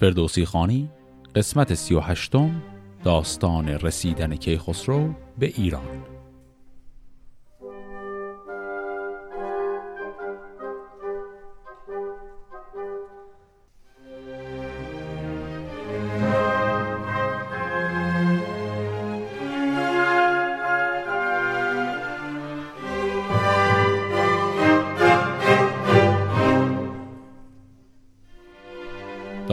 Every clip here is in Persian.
فردوسی خانی قسمت سی و داستان رسیدن کیخسرو به ایران.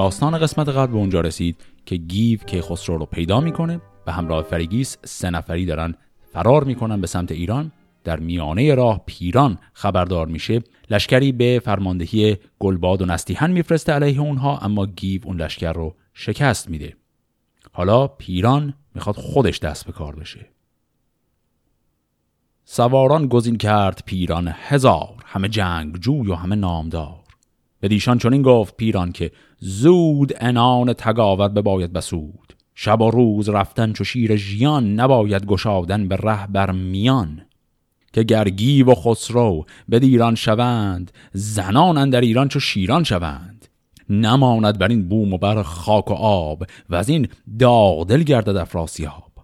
داستان قسمت قبل به اونجا رسید که گیو که خسرو رو پیدا می‌کنه به همراه فریگیس سه نفری دارن فرار می‌کنن به سمت ایران. در میانه راه پیران خبردار میشه. لشکری به فرماندهی گلباد و نستیهن میفرسته علیه اونها اما گیو اون لشکر رو شکست میده. حالا پیران می‌خواد خودش دست به کار بشه. سواران گزین کرد پیران هزار همه جنگ جوی و همه نامدار. به دیشان چنین گفت پیران که زود انان تگاور بباید بسود. شب و روز رفتن چو شیر ژیان نباید گشادن به ره بر میان. که گرگی و خسرو به دیران شوند زنان در ایران چو شیران شوند. نماند بر این بوم و بر خاک و آب و از این داغدل گردد افراسیاب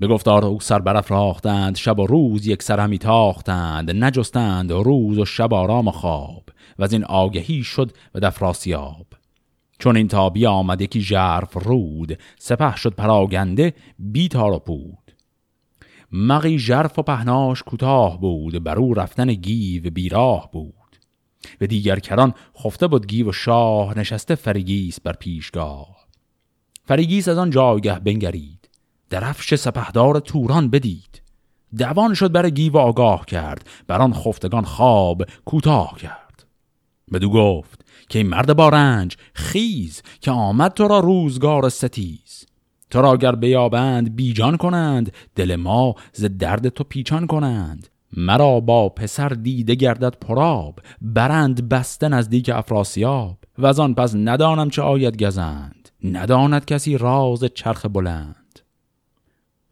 به گفتار او سر برافراختند شب و روز یک سر همی تاختند نجستند روز و شب آرام و خواب و از این آگهی شد و دفراسیاب چون این تابی آمد یکی ژرف رود سپه شد پراگنده بی‌تار و پود. مغی ژرف و پهناش کوتاه بود بر او رفتن گیو بیراه بود. و دیگر کران خفته بود گیو و شاه نشسته فریگیس بر پیشگاه. فریگیس از آن جایگه بنگرید درفش سپهدار توران بدید. دوان شد بر گیو آگاه کرد بر آن خفتگان خواب کوتاه کرد. بدو گفت که این مرد با رنج خیز که آمد تو را روزگار ستیز. تو را اگر بیابند بیجان کنند دل ما ز درد تو پیچان کنند. مرا با پسر دیده گردد پراب برند بسته نزدیک افراسیاب. و از آن پس ندانم چه آید گزند. نداند کسی راز چرخ بلند.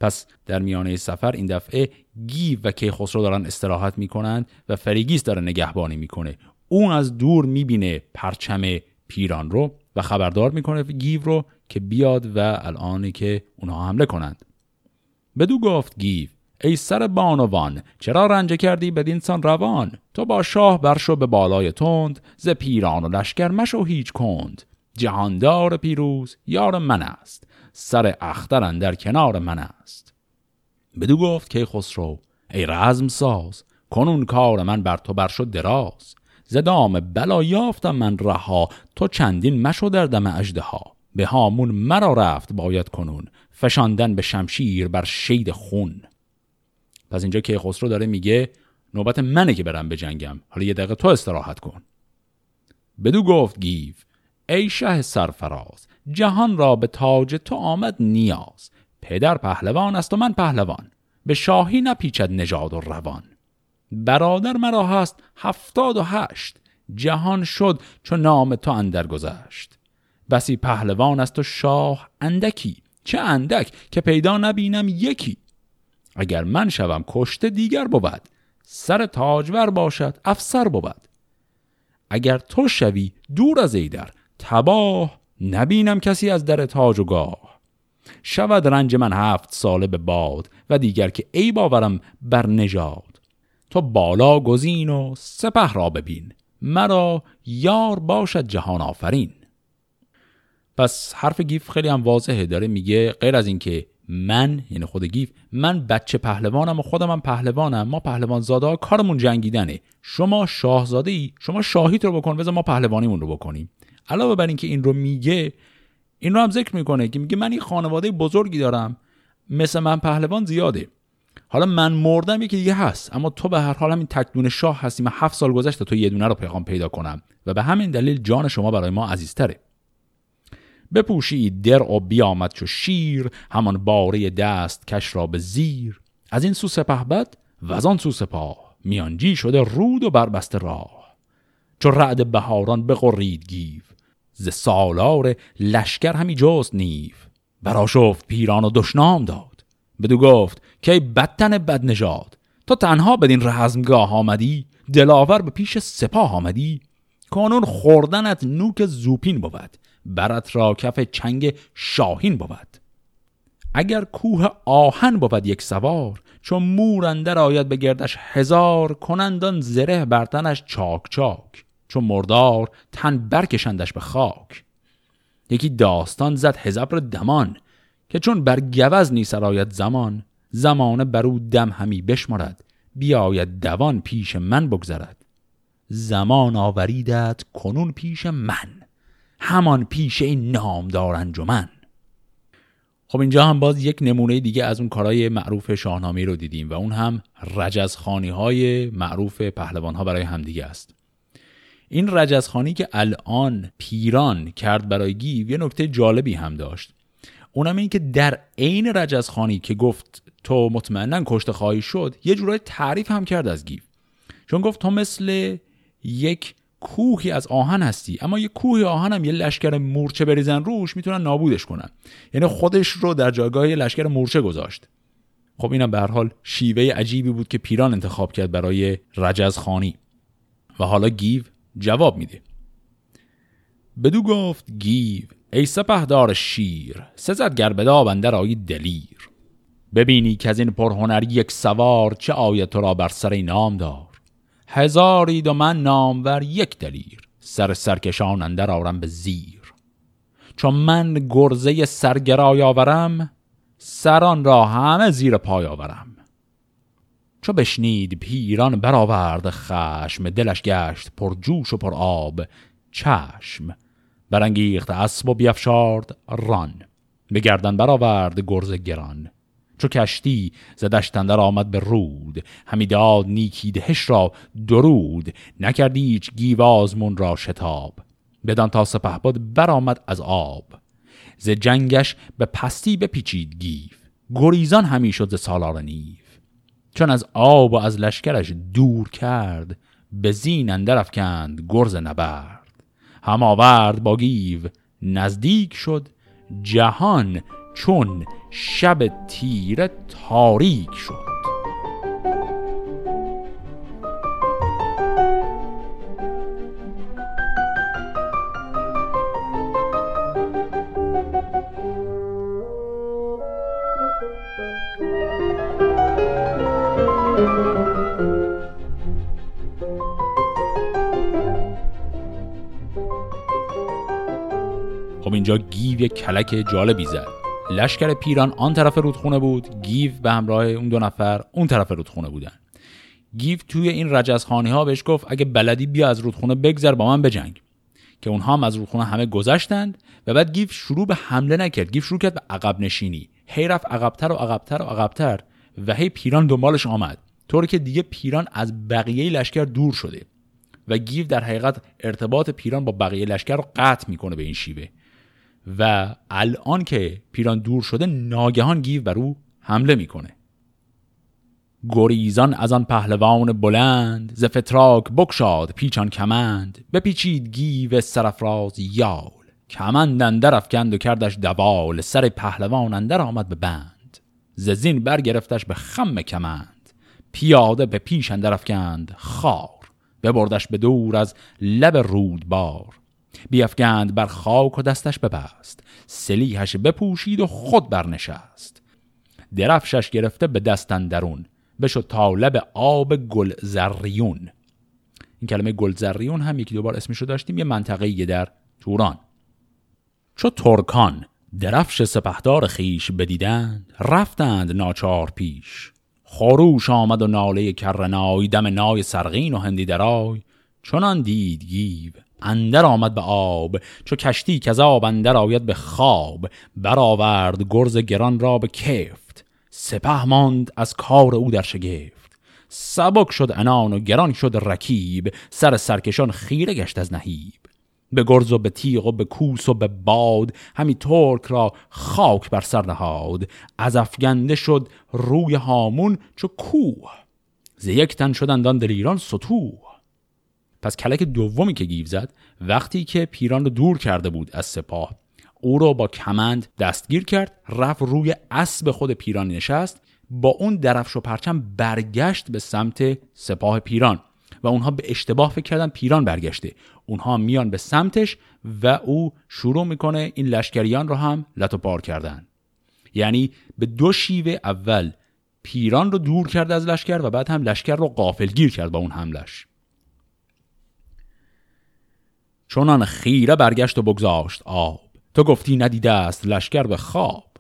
پس در میانه سفر این دفعه گیو و کیخسرو دارن استراحت می‌کنند و فریگیس داره نگهبانی می‌کنه. اون از دور می‌بینه پرچم پیران رو و خبردار می‌کنه گیو رو که بیاد و الان که اونها حمله کنند. بدو گفت گیو ای سر بانوان چرا رنج کردی بدینسان روان؟ تو با شاه برشو به بالای تند ز پیران و لشکر مشو هیچ کند. جهاندار پیروز یار من است. سر اخترن در کنار من است. بدو گفت که خسرو ای رزم ساز کنون کار من بر تو بر شد دراز. زدام بلا یافتم من رها تو چندین مشو در دم اجده ها به هامون مرا رفت باید کنون فشاندن به شمشیر بر شید خون. پس اینجا که خسرو داره میگه نوبت منه که برم به جنگم حالا یه دقیقه تو استراحت کن. بدو گفت گیو ای شه سرفراز جهان را به تاج تو آمد نیاز. پدر پهلوان است و من پهلوان. به شاهی نپیچد نژاد و روان. برادر مرا هست هفتاد و هشت. جهان شد چون نام تو اندر گذشت. بسی پهلوان است و شاه اندکی. چه اندک که پیدا نبینم یکی. اگر من شوم کشته دیگر بود. سر تاجور باشد افسر بود. اگر تو شوی دور از ایدر تباه نبینم کسی از در تاج و گاه. شود رنج من هفت ساله به باد و دیگر که ای باورم بر نژاد. تو بالا گزین و سپه را ببین مرا یار باشد جهان آفرین. پس حرف گیو خیلی هم واضحه داره میگه غیر از اینکه من یعنی خود گیو من بچه پهلوانم و خودم هم پهلوانم ما پهلوان زاده کارمون جنگیدنه. شما شاهزاده ای شما شاهیت رو بکن بذار ما پهلوانیمون رو بکنیم. علاوه بر اینکه این رو میگه این رو هم ذکر می‌کنه که میگه من این خانواده بزرگی دارم مثل من پهلوان زیاده. حالا من مردم یکی دیگه هست اما تو به هر حال همین تکدون شاه هستی. من هفت سال گذشته تو یه دونه رو پیغام پیدا کنم و به همین دلیل جان شما برای ما عزیزتره. بپوشید در و بیامد چو شیر همان باره دست کش را به زیر. از این سو سپه بد و از آن سو سپاه میانجی شده رود و بربسته راه. چو رعد بهاران بقرید گیو ز سالار لشکر همی جست نیو. براشفت پیران و دشنام داد. بدو گفت که بدتن بد تو تنها بدین رزمگاه آمدی دلاور به پیش سپاه آمدی. کنون خوردنت نوک زوپین بود برت را کف چنگ شاهین بود. اگر کوه آهن بود یک سوار چون مور اندر آید به گردش هزار کنندان زره برتنش چاک چاک. چون مردار تن برکشندش به خاک. یکی داستان زد هزبر دمان که چون بر گوز آید زمان زمان برو دم همی بشمرد بیاید دوان پیش من بگذرد. زمان آوریدت کنون پیش من همان پیش این نامدار انجمن. خب اینجا هم باز یک نمونه دیگه از اون کارهای معروف شاهنامه رو دیدیم و اون هم رجزخانی های معروف پهلوان ها برای همدیگه است. این رجزخانی که الان پیران کرد برای گیو یه نکته جالبی هم داشت. اونم این که در عین رجزخانی که گفت تو مطمئنا کشته خواهی شد یه جورای تعریف هم کرد از گیو. چون گفت تو مثل یک کوهی از آهن هستی اما یه کوهی آهن هم یه لشکر مورچه بریزن روش می‌تونن نابودش کنن. یعنی خودش رو در جایگاه لشکر مورچه گذاشت. خب اینم به هر حال شیوه عجیبی بود که پیران انتخاب کرد برای رجز خانی و حالا گیو جواب میده. بدو گفت گیو ای سپهدار شیر سزد گر بندر آیی دلیر. ببینی که از این پرهنر یک سوار چه آید تو را بر سر نام دار. هزارید و من نامور یک دلیر سر سرکشان اندر آرم به زیر. چون من گرزه سرگرای آورم سران را همه زیر پای آورم. چو بشنید پیران برآورد خشم دلش گشت پر جوش و پر آب چشم. برانگیخت اسب و بیفشارد ران. به گردن برآورد گرز گران. چو کشتی زدشتندر آمد به رود. همی داد نیکی دهش را درود. نکردی هیچ گیوازمون را شتاب. بدان تا سپه بود برآمد از آب. ز جنگش به پستی بپیچید گیو. گریزان همی شد ز سالار نیو. چون از آب و از لشکرش دور کرد به زین اندر افکند گرز نبرد. هم آورد با گیو نزدیک شد جهان چون شب تیره تاریک شد. اینجا گیو یک کلک جالبی زد. لشکر پیران آن طرف رودخونه بود گیو به همراه اون دو نفر اون طرف رودخونه بودن. گیو توی این رجزخانی ها بهش گفت اگه بلدی بیا از رودخونه بگذر با من بجنگ که اونها هم از رودخونه همه گذشتند و بعد گیو شروع به حمله نکرد. گیو شروع کرد به عقب نشینی. هی رفت عقبتر و عقبتر و عقبتر و هی پیران دنبالش آمد. طوری که دیگه پیران از بقیه لشکر دور شده و گیو در حقیقت ارتباط پیران با بقیه لشکر رو قطع می‌کنه به این شیوه. و الان که پیران دور شده ناگهان گیو بر او حمله می‌کنه. گریزان از آن پهلوان بلند ز فتراک بگشاد پیچان کمند بپیچید گیو سرفراز یال. کمند اندر افکند و کردش دوال سر پهلوان اندر آمد به بند. ز زین برگرفتش به خم کمند پیاده به پیش اندر افکند خار ببردش به دور از لب رودبار. بیافگند بر خاک و دستش ببست سلیحش بپوشید و خود برنشست. درفشش گرفته به دستن درون بشد طالب آب گل زریون این کلمه گل زریون هم یکی دوبار اسمشو داشتیم یه منطقه در توران. چو ترکان درفش سپهدار خیش بدیدند رفتند ناچار پیش. خروش آمد و ناله کرنای دم نای سرغین و هندی درای. چنان دید گیو اندر آمد به آب چو کشتی که آب اندر آید به خواب برآورد گرز گران را به کفت سپه ماند از کار او در شگفت. سبک شد انان و گران شد رکیب سر سرکشان خیره گشت از نهیب. به گرز و به تیغ و به کوس و به باد همی ترک را خاک بر سر نهاد. از افگنده شد روی هامون چو کوه ز یک تن شدندان در ایران سطوح. پس کلک دومی که گیو زد وقتی که پیران رو دور کرده بود از سپاه او رو با کمند دستگیر کرد رفت روی اسب خود پیران نشست با اون درفش و پرچم برگشت به سمت سپاه پیران و اونها به اشتباه فکر کردن پیران برگشته. اونها میان به سمتش و او شروع می‌کنه این لشکریان رو هم لط و پار کردن. یعنی به دو شیوه اول پیران رو دور کرد از لشکر و بعد هم لشکر رو قافلگیر کرد با اون حملش. چونان خیره برگشت و بگذاشت آب. تو گفتی ندیده است لشکر به خواب.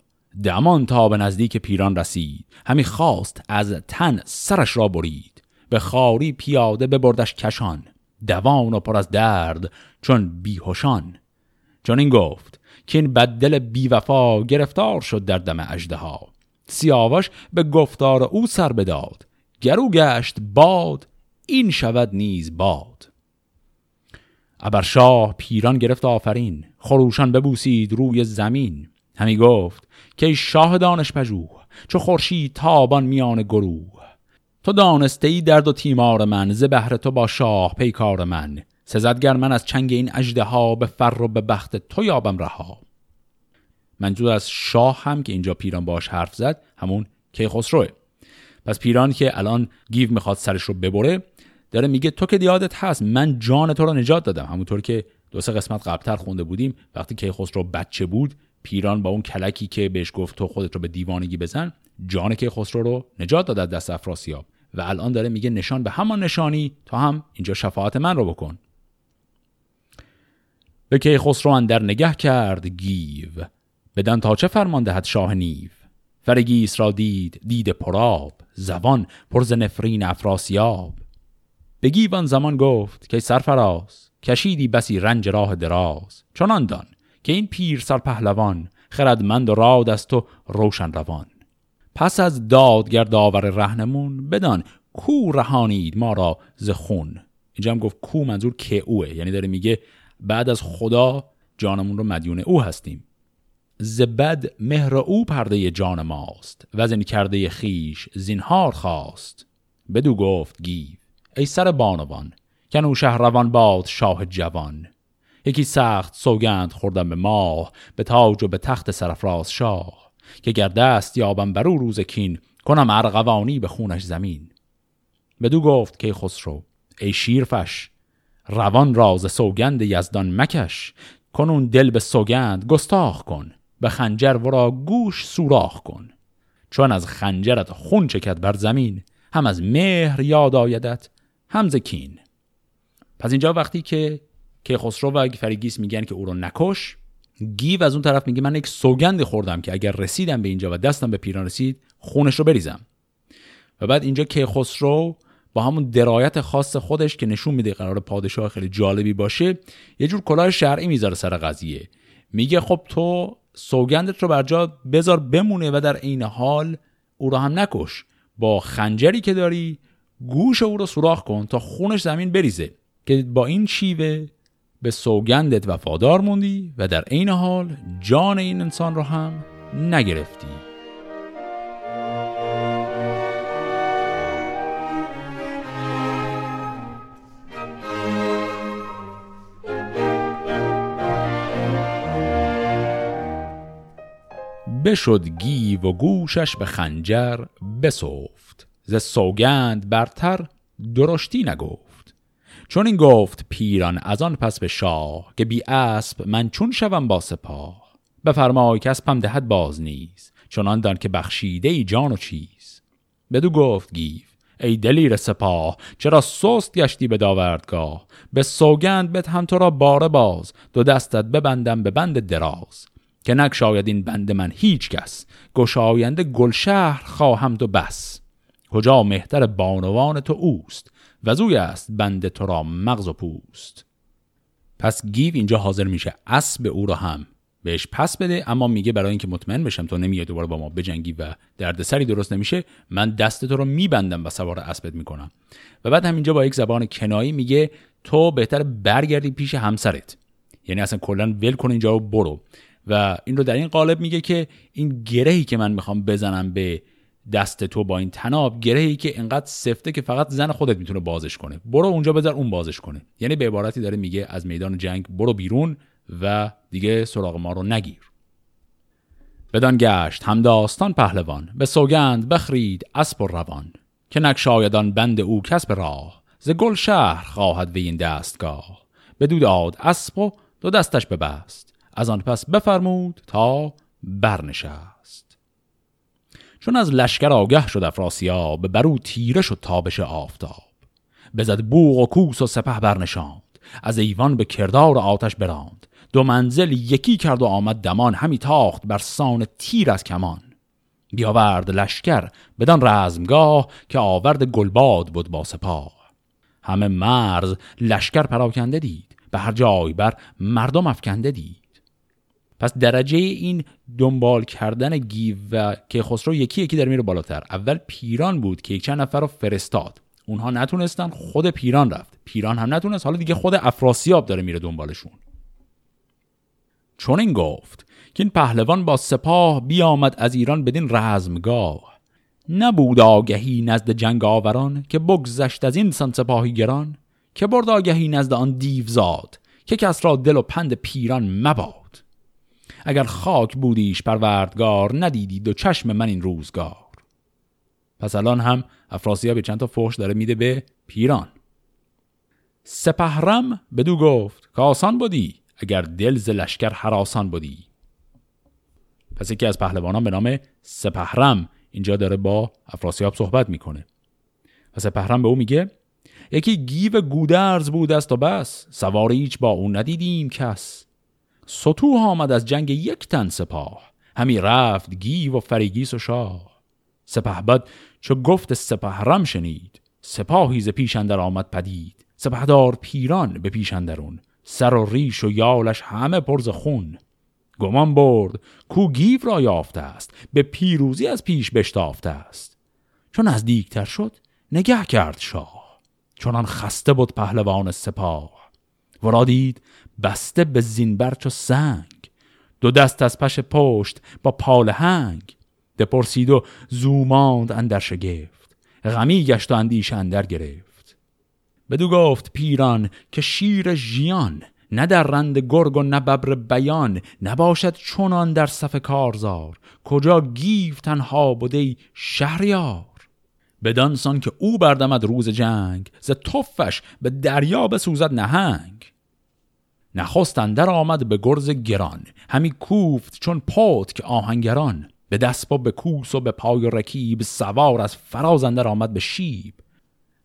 دمان تا به نزدیک پیران رسید. همی خواست از تن سرش را برید. به خاری پیاده ببردش کشان. دوان و پر از درد چون بیهوشان چون این گفت که این بددل بیوفا گرفتار شد در دم اجده ها سیاوش به گفتار او سر بداد. گرو گشت باد این شود نیز باد. ابر شاه پیران گرفت آفرین خروشان ببوسید روی زمین. همی گفت که شاه دانش پژوه چو خورشید تابان میان گروه. تو دانسته ای درد و تیمار من ز بهر تو با شاه پیکار من. سزدگر من از چنگ این اجده ها به فر و به بخت تو یابم رها. منظور از شاه هم که اینجا پیران باش حرف زد همون کیخسروه. پس پیران که الان گیو می‌خواد سرش رو ببره داره میگه تو که دیادت هست من جان تو رو نجات دادم. همونطور که دو سه قسمت قبلتر خونده بودیم وقتی کیخسرو بچه بود پیران با اون کلکی که بهش گفت تو خودت رو به دیوانگی بزن جان کیخسرو رو نجات داد دست افراسیاب. و الان داره میگه نشان به همان نشانی تا هم اینجا شفاعت من رو بکن. به کیخسرو اندر نگه کرد گیو. بدن تا چه فرمان دهد شاه نیو؟ فرگیس را دید دید پراب زبان پرز نفرین افراسیاب. به گیوان زمان گفت که سرفراز کشیدی بسی رنج راه دراز. چنان دان که این پیر سر پهلوان خردمند و راد است و روشن روان. پس از دادگر داور رهنمون بدان کو رهانید ما را ز خون. اینجا هم گفت کو منظور که اوه. یعنی داره میگه بعد از خدا جانمون رو مدیون او هستیم. زبد مهر او پرده جان ماست. وزن کرده خیش زینهار خواست. بدو گفت گیو. ای سر بانوان کنو شهروان باد شاه جوان. یکی سخت سوگند خوردم به ماه به تاج و به تخت سرفراز شاه. که گر دست یابم برو روز کین کنم ارغوانی به خونش زمین. بدو گفت که خسرو ای شیرفش روان راز سوگند یزدان مکش. کنون دل به سوگند گستاخ کن به خنجر ورا گوش سوراخ کن. چون از خنجرت خون چکد بر زمین هم از مهر یاد آیدت هم زکین پس اینجا وقتی که که خسرو و فریگیس میگن که او رو نکش گیو از اون طرف میگه من یک سوگند خوردم که اگر رسیدم به اینجا و دستم به پیران رسید خونش رو بریزم. و بعد اینجا که خسرو با همون درایت خاص خودش که نشون میده قرار پادشاه خیلی جالبی باشه یه جور کلاه شرعی می‌ذاره سر قضیه. میگه خب تو سوگندت رو بر جا بذار بمونه و در عین حال او رو هم نکش. با خنجری که داری گوش او رو سوراخ کن تا خونش زمین بریزه که با این شیوه به سوگندت وفادار موندی و در عین حال جان این انسان رو هم نگرفتی. بشد گیو و گوشش به خنجر بسفت. ز سوگند برتر درشتی نگفت. چون این گفت پیران از آن پس به شاه که بی اسب من چون شوم با سپاه. بفرمای که اسبم دهد باز نیز چون دان که بخشیده ای جان و چیز. بدو گفت گیو ای دلیر سپاه چرا سست گشتی به داوردگاه؟ به سوگند بدهم تو را باره باز دو دستت ببندم به بند دراز. که نکشاید این بند من هیچ کس گشاینده گلشهر خواهم تو بس. کجا مهتر بانوان تو اوست و زوی است بند تو را مغز و پوست. پس گیو اینجا حاضر میشه اسب او را هم بهش پس بده اما میگه برای اینکه مطمئن بشم تو نمیای دوباره با ما بجنگی و دردسری درست نمیشه من دست تو رو میبندم و سوار اسبت می‌کنم. و بعد همینجا با یک زبان کنایی میگه تو بهتر برگردی پیش همسرت. یعنی اصلا کلا ول کن اینجا رو برو. و این رو در این قالب میگه که این گرهی که من می‌خوام بزنم به دست تو با این تناب گرهی که انقدر سفته که فقط زن خودت می‌تونه بازش کنه. برو اونجا بذار اون بازش کنه. یعنی به عبارتی داره میگه از میدان جنگ برو بیرون و دیگه سراغ ما رو نگیر. بدان گشت هم داستان پهلوان به سوگند بخرید اسب و روان. که نکشایدان بند او کسب راه ز گل شهر خواهد به این دستگاه. بدو داد اسب و دو دستش ببست از آن پس بفرمود تا برنشست. چون از لشکر آگه شد افراسیاب برو تیره شد تابش آفتاب. بزد بوغ و کوس و سپه برنشاند. از ایوان به کردار آتش براند. دو منزل یکی کرد و آمد دمان. همی تاخت بر سان تیر از کمان. بیاورد لشکر بدان رزمگاه که آورد گلباد بود با سپاه. همه مرز لشکر پراکنده دید. به هر جای بر مردم افکنده دید. پس درجه این دنبال کردن گیو و که خسرو یکی یکی در میره بالاتر. اول پیران بود که یک چند نفر رو فرستاد. اونها نتونستن خود پیران رفت. پیران هم نتونست. حالا دیگه خود افراسیاب داره میره دنبالشون. چون این گفت که این پهلوان با سپاه بیامد از ایران بدین رزمگاه. نبود آگهی نزد جنگ آوران که بگذشت از این سان سپاهی گران که برد آگهی نزد آن دیو زاد که کس را دل و پند پیران مباد. اگر خاک بودیش پروردگار ندیدید و چشم من این روزگار. پس الان هم افراسیاب چند تا فحش داره میده به پیران. سپهرم بدو گفت که آسان بودی اگر دل ز لشکر حراسان بودی. پس یکی از پهلوانان به نام سپهرم اینجا داره با افراسیاب صحبت می‌کنه. و سپهرم به او میگه یکی گیو گودرز بوده‌ست و بس سواری هیچ با او ندیدیم کس. ستوه آمد از جنگ یک تن سپاه همی رفت گیو و فریگیس و شاه. سپهبد چو گفت سپهرم شنید سپاهی ز پیش اندر آمد پدید. سپهدار پیران به پیش اندرون سر و ریش و یالش همه پر ز خون. گمان برد کو گیو را یافته است به پیروزی از پیش بشتافته است. چون از دیگتر شد نگه کرد شاه. چونان خسته بود پهلوان سپاه. ورا دید بسته به زینبرچ و سنگ. دو دست از پش پشت با پال هنگ. دپرسید و زوماند اندر شگفت. غمی گشت و اندیش اندر گرفت. بدو گفت پیران که شیر ژیان نه در رند گرگ و نه ببر بیان. نباشد چونان در صف کارزار. کجا گیف تنها بوده شهریار؟ بدانسان که او بردمد روز جنگ ز توفش به دریا بسوزد نهنگ. نخست اندر آمد به گرز گران همی کوفت چون پات که آهنگران به دست با به کوس و به پای رکیب سوار از فراز اندر آمد به شیب.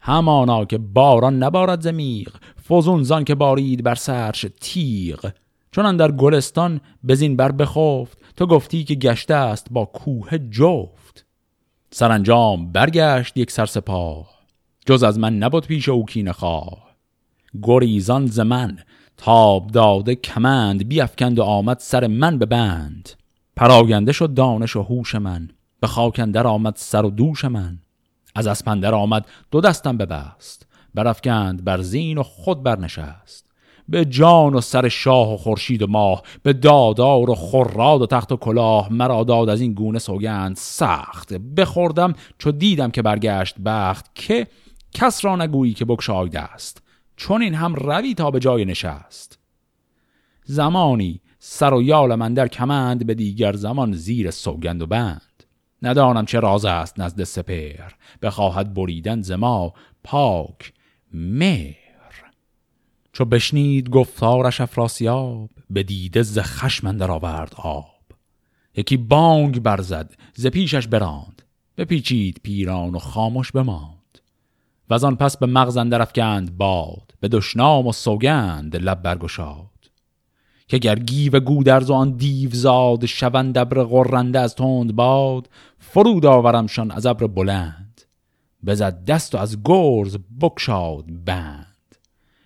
همانا که باران نبارد زمیغ فوزون زان که بارید بر سرش تیغ. چون در گلستان بزین بر بخفت تو گفتی که گشته است با کوه جفت. سرانجام برگشت یک سرسپاه جز از من نبود پیش او کین خواه. گریزان ز من تاب داده کمند بیافکند و آمد سر من به بند. پراگنده شد دانش و هوش من به خاکندر آمد سر و دوش من. از اسپندر آمد دو دستم ببست برافکند بر زین و خود برنشست. به جان و سر شاه و خورشید و ماه به دادار و خراد و تخت و کلاه مرا داد از این گونه سوگند سخت. بخوردم چو دیدم که برگشت بخت که کس را نگویی که بکشایده است چون این هم روی تا به جای نشست. زمانی سر و یال من در کمند به دیگر زمان زیر سوگند و بند. ندانم چه راز است نزد سپر بخواهد بریدن زما پاک مهر. چو بشنید گفتارش افراسیاب به دیده ز خشم در آورد آب. یکی بانگ برزد ز پیشش براند. بپیچید پیران و خاموش بماند. و آن پس به مغز اندر افکند باد به دشنام و سوگند لب برگشاد. که گر گیو گودرز و آن دیو زاد شوند ابر غرنده از تند باد فرود آورمشان از ابر بلند. بزد دست و از گرز بگشاد بند.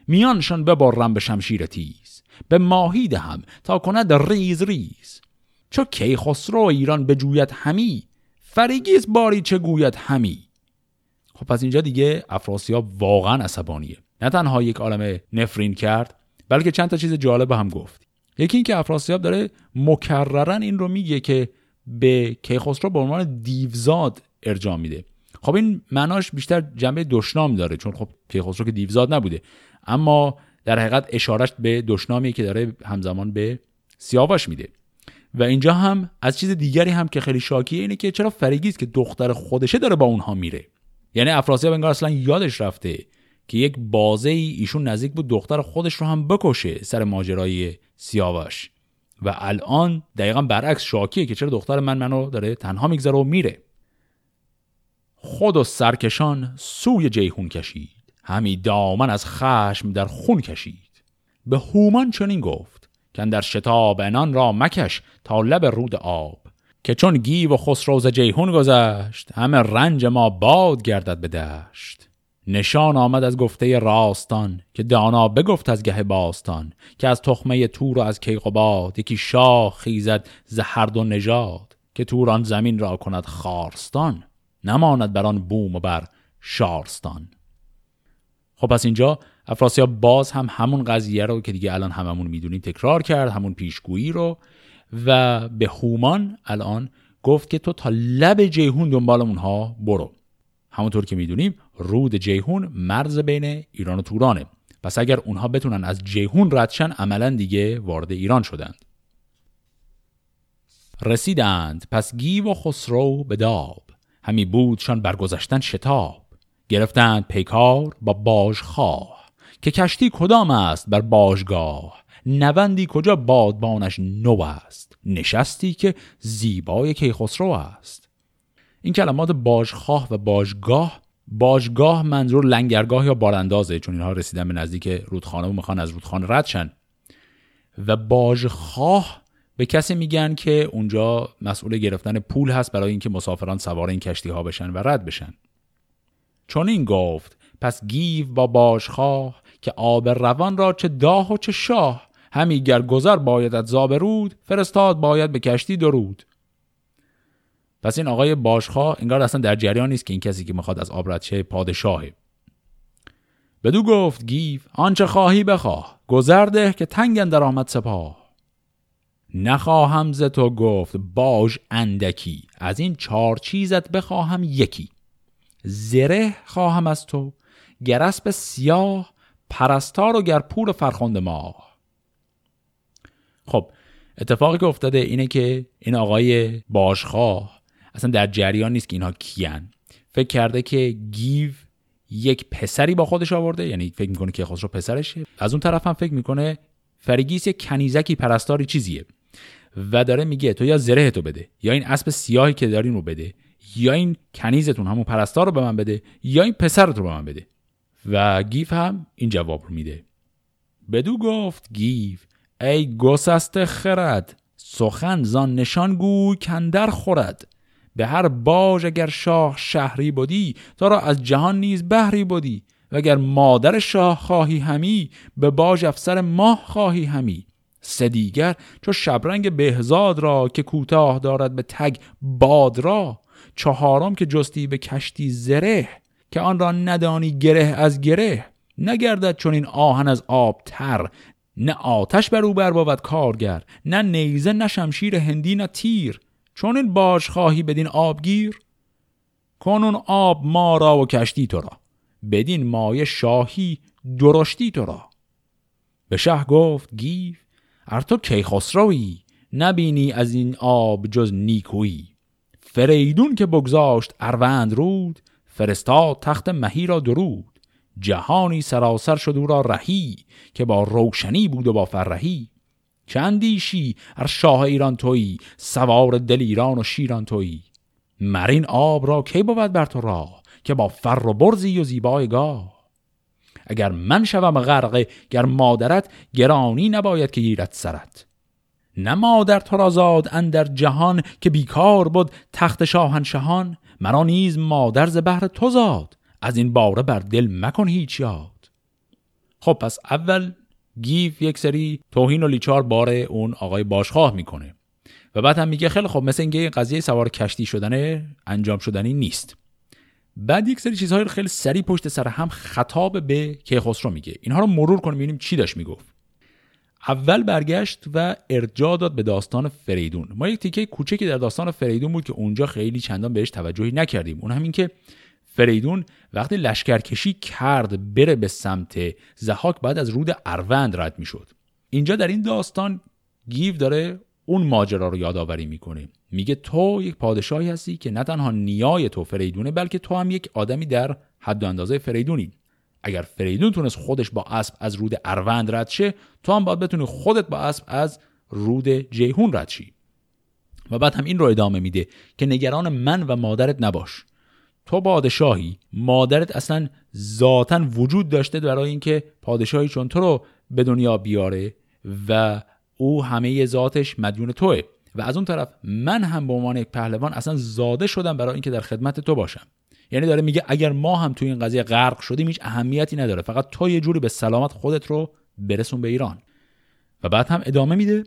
میانشان ببرم به شمشیر تیز به ماهی دهم تا کند ریز ریز. چو کی خسرو ایران بجوید همی فریگیس باری چه گوید همی. خب پس اینجا دیگه افراسیاب واقعا عصبانیه. نه تنها یک عالم نفرین کرد بلکه چند تا چیز جالب هم گفت. یکی اینکه افراسیاب داره مکررن این رو میگه که به کیخسرو به عنوان دیوزاد ارجاع میده. خب این معناش بیشتر جنبه دشنام داره چون خب کیخسرو که دیوزاد نبوده. اما در حقیقت اشارش به دشنامی که داره همزمان به سیاوش میده. و اینجا هم از چیز دیگری هم که خیلی شاکیه اینه که چرا فریگیز که دختر خودشه داره با اونها میره. یعنی افراسیاب انگار اصلا یادش رفته که یک بازه ای ایشون نزدیک بود دختر خودش رو هم بکشه سر ماجرای سیاوش. و الان دقیقا برعکس شاکیه که چرا دختر من منو داره تنها میگذره و میره. خود و سرکشان سوی جیهون کشید. همی دامن از خشم در خون کشید. به هومان چنین گفت که در شتاب انان را مکش تا لب رود آب. که چون گیو و خسروز جیهون گذشت همه رنج ما باد گردد به دشت. نشان آمد از گفته راستان که دانا بگفت از گه باستان که از تخمه تور و از کیقوباد یکی شاه خیزد زهرد و نژاد که توران زمین را کند خارستان نماند بر آن بوم و بر شارستان. خب پس اینجا افراسیاب باز هم همون قضیه رو که دیگه الان هممون می‌دونیم تکرار کرد همون پیشگویی رو و به هومان الان گفت که تو تا لب جیهون دنبال اونها برو. همونطور که می‌دونیم رود جیهون مرز بین ایران و تورانه. پس اگر اونها بتونن از جیهون ردشن عملا دیگه وارد ایران شدند. رسیدند. پس گیو و خسرو به داب. همی بودشان برگذشتن شتاب. گرفتند پیکار با باژخواه. که کشتی کدام است بر باژگاه؟ نوندی کجا بادبانش نو است. نشستی که زیبای کیخسرو است. این کلمات باژخواه و باژگاه باژگاه منظور لنگرگاه یا باراندازه چون اینها رسیدن به نزدیک رودخانه و می‌خوان از رودخانه رد شن. و باژخواه به کسی میگن که اونجا مسئول گرفتن پول هست برای اینکه مسافران سوار این کشتی ها بشن و رد بشن. چون این گفت پس گیو با باشخواه که آب روان را چه داه و چه شاه. همی گر گذر باید از رود فرستاد باید به کشتی درود. پس این آقای باشخواه انگار اصلا در جریان نیست که این کسی که می‌خواد از آب رد شه پادشاهه. بدو گفت گیو آنچه خواهی بخواه. گذرده که تنگن در آمد سپاه. نخواهم ز تو گفت باج اندکی. از این چهار چیزت بخواهم یکی. زره خواهم از تو گرسب سیاه پرستار و گرپور فرخنده ماه. خب اتفاقی که افتاده اینه که این آقای باژخواه اصلا در جریان نیست که اینها کیان. فکر کرده که گیو یک پسری با خودش آورده یعنی فکر می‌کنه که خودش رو پسرشه. از اون طرف هم فکر می‌کنه فریگیس یک کنیزکی پرستاری چیزیه و داره میگه تو یا زره تو بده یا این اسب سیاهی که دارین رو بده یا این کنیزتون همون پرستار رو به من بده یا این پسرت رو به من بده. و گیو هم این جواب رو میده. بدو گفت گیف ای گسست خرد سخن زان نشان گوی کندر خورد. به هر باج اگر شاه شهری بودی تا را از جهان نیز بهری بودی و اگر مادر شاه خواهی همی به باج افسر ماه خواهی همی. سه دیگر چو شبرنگ بهزاد را که کوتاه دارد به تگ باد را چهارم که جستی به کشتی زره که آن را ندانی گره از گره. نگردد چون این آهن از آب تر نه آتش بر او بر کارگر نه نیزه نه شمشیر هندی نه تیر. چون این باش خواهی بدین آبگیر؟ کنون آب ما را و کشتی تو را بدین مایه شاهی درشتی تو را. به شه گفت گیف ار تو کیخسروی؟ نبینی از این آب جز نیکویی. فریدون که بگذاشت اروند رود فرستاد تخت مهی را درود. جهانی سراسر شد او را رهی که با روشنی بود و با فرهی. چندیشی ار شاه ایران تویی سوار دل ایران و شیران تویی؟ مرین آب را کی بود بر تو را که با فر و برزی و زیبای گاه؟ اگر من شوم غرقه گر مادرت گرانی نباید که گیرت سرت. نه مادر تو را زاد اندر جهان که بیکار بود تخت شاهنشهان. مرا نیز مادر ز بهر تو زاد از این باره بر دل مکن هیچ یاد. خب پس اول گیف یک سری توهین و لیچار بار اون آقای باشخواه می‌کنه و بعد هم میگه خیلی خب مثل اینکه قضیه سوار کشتی شدن انجام شدنی نیست. بعد یک سری چیزهای خیلی سری پشت سر هم خطاب به کیخسرو میگه. اینها رو مرور کنیم ببینیم چی داشت می‌گفت. اول برگشت و ارجاع داد به داستان فریدون. ما یک تیکه کوچکی در داستان فریدون بود که اونجا خیلی چندان بهش توجهی نکردیم. اون همین که فریدون وقتی لشکرکشی کرد بره به سمت زحاک بعد از رود اروند رد می‌شد. اینجا در این داستان گیو داره اون ماجرا رو یادآوری می‌کنه. میگه تو یک پادشاهی هستی که نه تنها نیای تو فریدونه بلکه تو هم یک آدمی در حد و اندازه فریدونی. اگر فریدون تونست خودش با اسب از رود اروند رد شه تو هم باید بتونی خودت با اسب از رود جیهون رد شی. و بعد هم این رو ادامه میده که نگران من و مادرت نباش. تو پادشاهی مادرت اصلا ذاتا وجود داشته برای اینکه پادشاهی چون تو رو به دنیا بیاره و او همه ذاتش مدیون توه. و از اون طرف من هم به عنوان یک پهلوان اصلا زاده شدم برای اینکه در خدمت تو باشم. یعنی داره میگه اگر ما هم تو این قضیه غرق شدیم هیچ اهمیتی نداره. فقط تو یه جوری به سلامت خودت رو برسون به ایران. و بعد هم ادامه میده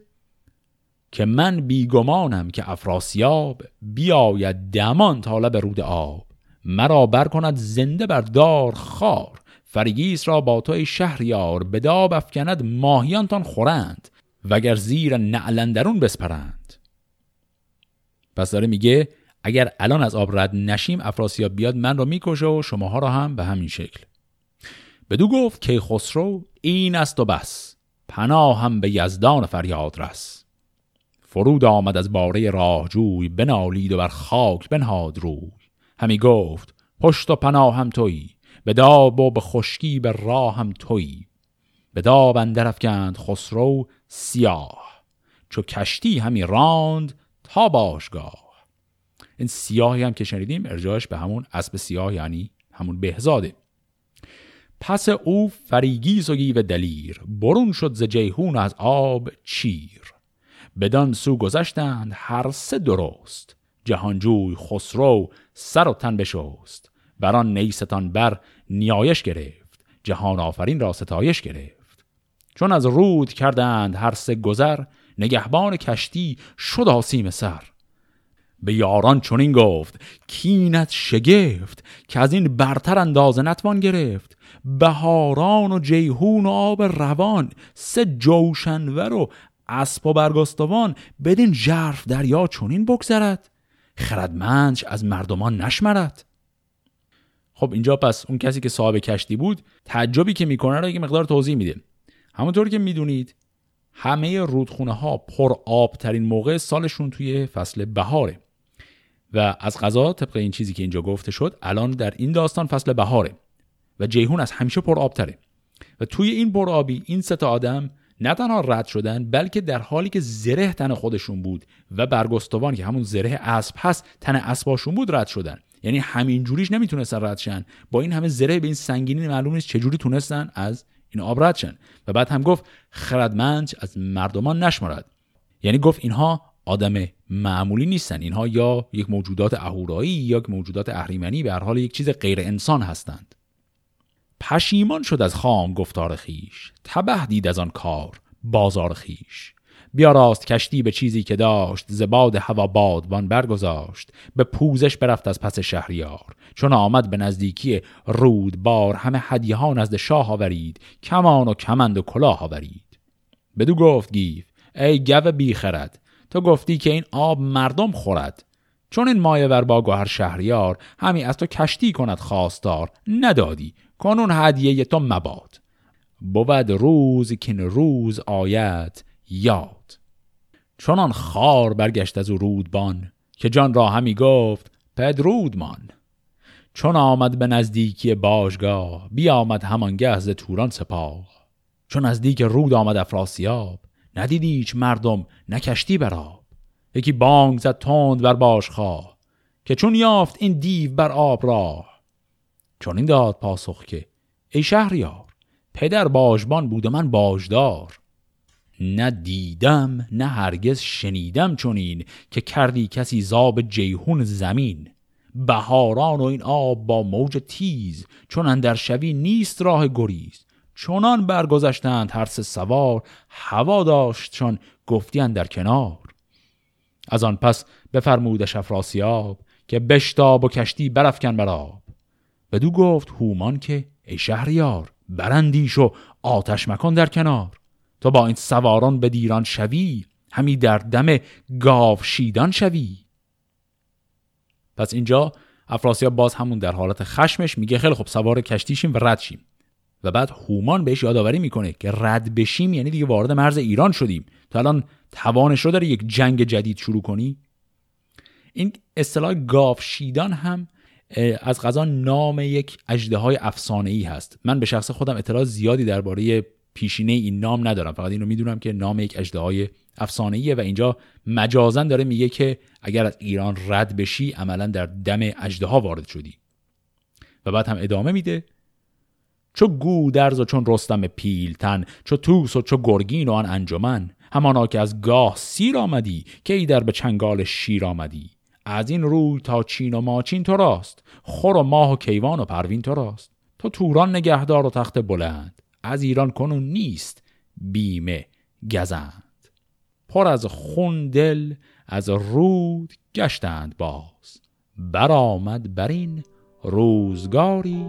که من بیگمانم که افراسیاب بیاید دمان طالب رود آب. مرا بر کند زنده بر دار خار. فرگیس را با توی شهریار به داب افکند ماهیانتان خورند وگر زیر نعلندرون بسپرند. پس داره میگه اگر الان از آب رد نشیم افراسیاب بیاد من را می‌کشه و شماها را هم به همین شکل. بدو گفت که خسرو این است و بس. پناه هم به یزدان فریاد رس. فرود آمد از باره راهجوی بنالید و بر خاک بنهاد روی. همی گفت پشت و پناه هم تویی به داب و به خشکی به راه هم تویی. به داب اندر افکند خسرو سیاه چو کشتی همی راند تا باژگاه. این سیاهی هم که شنیدیم ارجاعش به همون اسب سیاه یعنی همون بهزاده پس او فریگیس و گیو دلیر برون شد ز جیحون از آب چیر. بدان سو گذشتند هر سه درست جهانجوی خسرو سر و تن بشست. بران نیستان بر نیایش گرفت. جهان آفرین را ستایش گرفت. چون از رود کردند هر سه گذر نگهبان کشتی شد آسیم سر. به یاران چنین گفت کینت شگفت که از این برتر اندازه نتوان گرفت. بهاران و جیهون و آب روان سه جوشنور و اسب و برگستوان بدین ژرف دریا چنین بگذرد. خردمندش از مردمان نشمرد. خب اینجا پس اون کسی که صاحب کشتی بود تعجبی که می‌کنه رو یک مقدار توضیح میده. همونطور که می‌دونید همه رودخونه ها پر آب ترین موقع سالشون توی فصل بهاره. و از غذا طبق این چیزی که اینجا گفته شد الان در این داستان فصل بهاره. و جیهون از همیشه پر آب تره و توی این پر آبی این سه آدم نه تنها رد شدن بلکه در حالی که زره تن خودشون بود و برگستوان که همون زره اسب هست تن اسباشون بود رد شدن. یعنی همین جوریش نمی‌تونستن رد شن. با این همه زره به این سنگینی معلوم نیست چجوری تونستن از این آب رد شن. و بعد هم گفت خردمند از مردمان نشمرد یعنی گفت اینها آدم معمولی نیستن. اینها یا یک موجودات اهورایی یا یک موجودات اهریمنی به هر حال یک چیز غیر انسان هستند. پشیمان شد از خام گفتار خیش تبه دید از آن کار بازار خیش بیا راست کشتی به چیزی که داشت زباد هوا بادبان برگذاشت. به پوزش برفت از پس شهریار. چون آمد به نزدیکی رود بار همه هدیه ها نزد شاه آورید. کمان و کمند و کلاه آورید. بدو گفت گیف ای گو بیخرد. تو گفتی که این آب مردم خورد. چون این مایه ور با گوهر شهریار همی از تو کشتی کند خواستار. ندادی. کنون هدیه تو مباد. بود روز که روز آید یاد. چونان خار برگشت از او رودبان که جان را همی گفت پدرودمان چون آمد به نزدیکی باشگاه بیامد همانگه ز توران سپاه. چون نزدیک رود آمد افراسیاب ندیدی هیچ مردم نکشتی بر آب یکی بانگ زد تند بر باشخواه که چون یافت این دیو بر آب راه. چون این داد پاسخ که ای شهریار پدر باژبان بود و من باژدار. نه دیدم نه هرگز شنیدم چونین که کردی کسی زاب جیهون زمین. بهاران و این آب با موج تیز چون اندر شوی نیست راه گریز. چونان برگذشتند هر سوار هوا داشت چون گفتی در کنار. از آن پس بفرمودش افراسیاب که بشتاب و کشتی برافکن بر آب. بدو گفت هومان که ای شهریار برندیش و آتش مکن در کنار. تو با این سواران به دیران شوی همی در دم گاو شیدان شوی. پس اینجا افراسیاب باز همون در حالت خشمش میگه خیلی خب سوار کشتیشیم و رد شیم و بعد هومان بهش یادآوری می‌کنه که رد بشیم یعنی دیگه وارد مرز ایران شدیم. تا الان توانش رو داره یک جنگ جدید شروع کنی؟ این اصطلاح گاف شیدان هم از غذا نام یک اجده های افسانه ای هست. من به شخص خودم اطلاع زیادی درباره پیشینه این نام ندارم. فقط این رو می‌دونم که نام یک اجده های افسانه و اینجا مجازن داره میگه که اگر از ایران رد بشی عملا در دم اجده ها وارد شدی. و بعد هم ادامه میده چو گودرز و چون رستم پیلتن چو توس و چو گرگین و آن انجمن. همانا که از گاه سیر آمدی که ای در به چنگال شیر آمدی. از این روی تا چین و ماچین تو راست خور و ماه و کیوان و پروین تو راست. تو توران نگهدار و تخت بلند از ایران کنون نیست بیمه گزند. پر از خون دل از رود گشتند باز. برآمد بر این روزگاری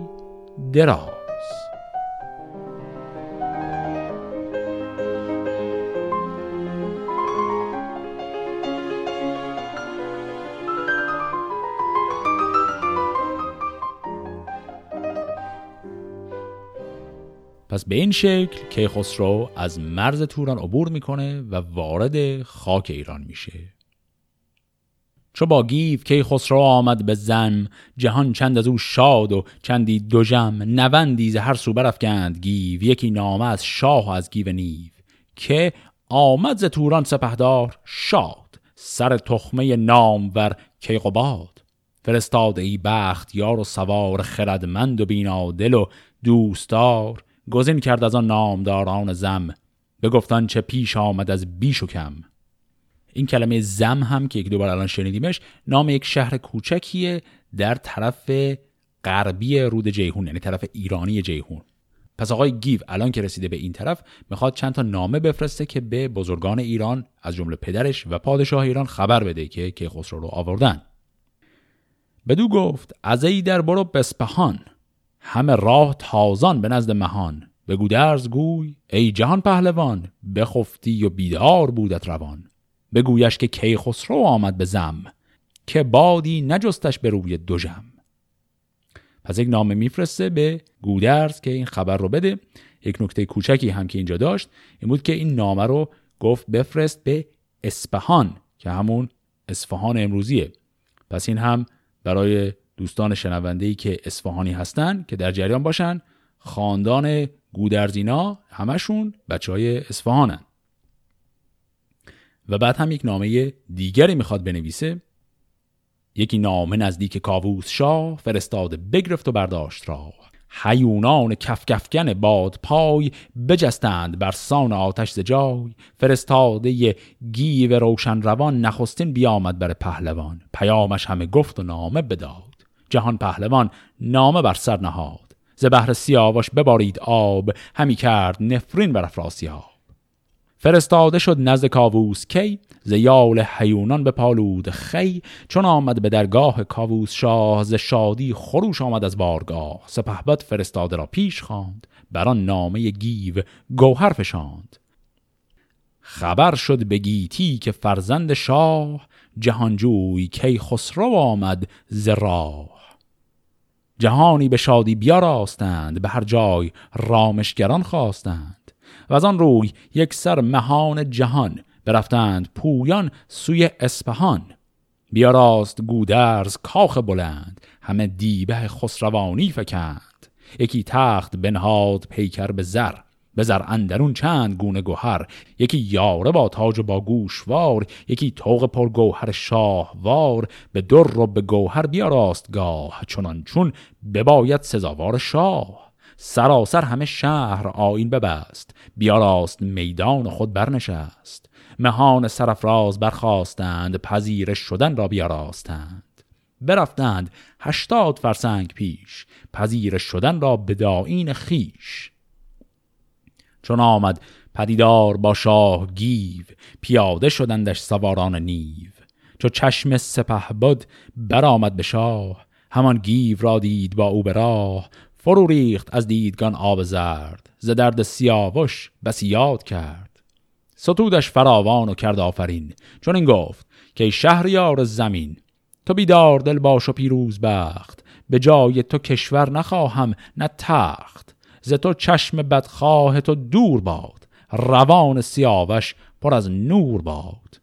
دراز. پس به این شکل کیخسرو از مرز توران عبور می‌کنه و وارد خاک ایران میشه. چو با گیو کیخسرو آمد به زم جهان چند از او شاد و چندی دژم نوندی ز هر سو برافکند گیو یکی نامه از شاه و از گیو نیو. که آمد ز توران سپهدار شاد سر تخمه نامور کیقباد فرستاده ای بخت یار و سوار خردمند و بینادل و دوستار گزین کرد از آن نامداران زم گفتن چه پیش آمد از بیش و کم. این کلمه زم هم که یک دوباره الان شنیدیمش نام یک شهر کوچکیه در طرف غربی رود جیهون یعنی طرف ایرانی جیهون. پس آقای گیو الان که رسیده به این طرف می‌خواد چند تا نامه بفرسته که به بزرگان ایران از جمله پدرش و پادشاه ایران خبر بده که که خسرو رو آوردن. بدو گفت از ای در برو بسپهان. همه راه تازان به نزد مهان. به گودرز گوی ای جهان پهلوان بخفتی و بیدار بودت روان. بگویش که کیخسرو آمد به زم که بادی نجستش به روی جم. پس یک نامه میفرسته به گودرز که این خبر رو بده. یک نکته کوچکی هم که اینجا داشت این بود که این نامه رو گفت بفرست به اسپهان که همون اصفهان امروزیه. پس این هم برای دوستان شنونده که اصفهانی هستن که در جریان باشن. خاندان گودرزینا همشون بچه های اصفهانن. و بعد هم یک نامه دیگری می‌خواد بنویسه. یکی نامه نزدیک کاووس شاه فرستاده بگرفت و برداشت را. حیونان کفکفکن باد پای بجستند بر سان آتش ز جای. فرستاده گیو روشن روان نخستین بیامد بر پهلوان. پیامش همه گفت و نامه بداد. جهان پهلوان نامه بر سر نهاد. ز بحر سیاوش ببارید آب همی کرد نفرین بر افراسیاب فرستاده شد نزد کاووس کی ز یال حیونان به پالود خی. چون آمد به درگاه کاووس شاه ز شادی خروش آمد از بارگاه. سپهبد فرستاده را پیش خواند بر آن نامه گیو گوهر فشاند. خبر شد به گیتی که فرزند شاه جهانجوی کی خسرو آمد ز راه. جهانی به شادی بیاراستند به هر جای رامشگران خواستند. و از آن روی یک سر مهان جهان برفتند پویان سوی اسپهان بیاراست گودرز کاخ بلند همه دیبه خسروانی فکند. یکی تخت بنهاد پیکر به زر به زر اندرون چند گونه گوهر یکی یاره با تاج و با گوشوار یکی توق پر گوهر شاهوار به در رو به گوهر بیاراستگاه چنان چون بباید سزاوار شاه. سراسر همه شهر آین ببست بیاراست میدان خود برنشست. مهان سرفراز برخواستند پذیرش شدن را بیاراستند برفتند هشتاد فرسنگ پیش پذیرش شدن را به داین خیش چون آمد پدیدار با شاه گیو پیاده شدندش سواران نیو. چو چشم سپه بد برآمد به شاه همان گیو را دید با او به راه. فرو ریخت از دیدگان آب زرد ز درد سیاوش بسی یاد کرد. ستودش فراوان و کرد آفرین چون این گفت که شهریار زمین تو بیدار دل باش و پیروز بخت. به جای تو کشور نخواهم نه تخت. ز تو چشم بدخواه تو دور باد روان سیاوش پر از نور باد.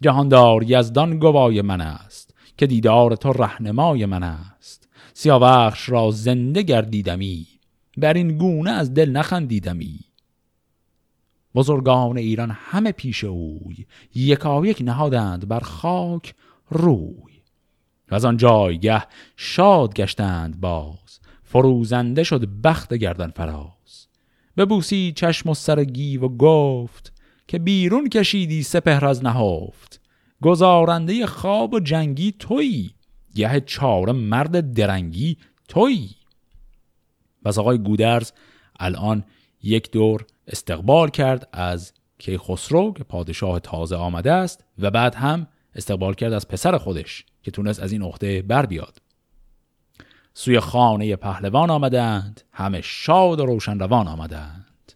جهاندار یزدان گوای من است که دیدار تو رهنمای من است. سیاوخش را زنده گردیدمی بر این گونه از دل نخندیدمی. بزرگان ایران همه پیش اوی یکایک نهادند بر خاک روی. و از آن جایگه شاد گشتند باز فروزنده شد بخت گردن فراز. ببوسی چشم و سر گیو و گفت که بیرون کشیدی سپهر از نهفت گزارنده خواب و جنگی تویی. گه چهار مرد درنگی تویی. و آقای گودرز الان یک دور استقبال کرد از کیخسرو که پادشاه تازه آمده است و بعد هم استقبال کرد از پسر خودش که تونست از این عهده بر بیاد. سوی خانه پهلوان آمدند. همه شاد و روشن روان آمدند.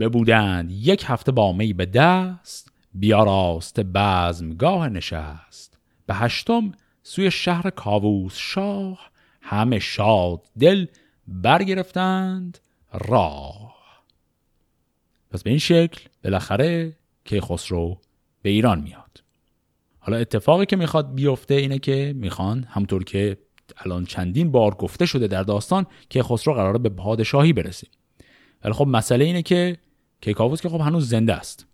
ببودند یک هفته با می به دست بیاراست بزمگاه نشست. به هشتم سوی شهر کاووس شاه همه شاد دل برگرفتند راه. پس به این شکل بالاخره که خسرو به ایران میاد. حالا اتفاقی که می‌خواد بیفته اینه که می‌خوان همطور که الان چندین بار گفته شده در داستان که خسرو قراره به پادشاهی برسه. ولی خب مسئله اینه که کیکاووس که خب هنوز زنده است.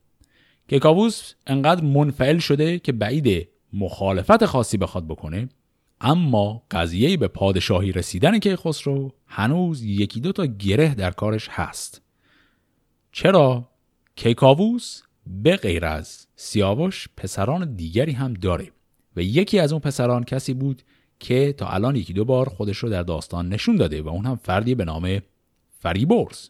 کیکاووس انقدر منفعل شده که بعید مخالفت خاصی بخواد بکنه اما قضیه به پادشاهی رسیدن کیخسرو هنوز یکی دو تا گره در کارش هست. چرا؟ کیکاووس به غیر از سیاوش پسران دیگری هم داره و یکی از اون پسران کسی بود که تا الان یکی دو بار خودش رو در داستان نشون داده و اون هم فردی به نام فریبرز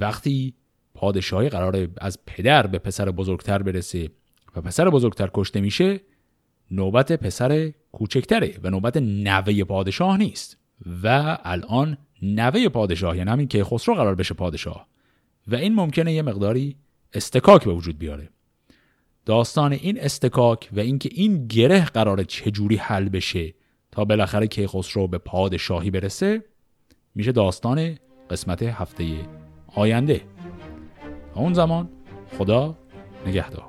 وقتی پادشاهی قرار از پدر به پسر بزرگتر برسه و پسر بزرگتر کشته میشه نوبت پسر کوچکتره و نوبت نوه پادشاه نیست و الان نوه پادشاه یعنی همین که خسرو قرار بشه پادشاه و این ممکنه یه مقداری استکاک به وجود بیاره. داستان این استکاک و اینکه این گره قرار چجوری حل بشه تا بالاخره کیخسرو به پادشاهی برسه میشه داستان قسمت هفته آینده. اون زمان خدا نگهدار.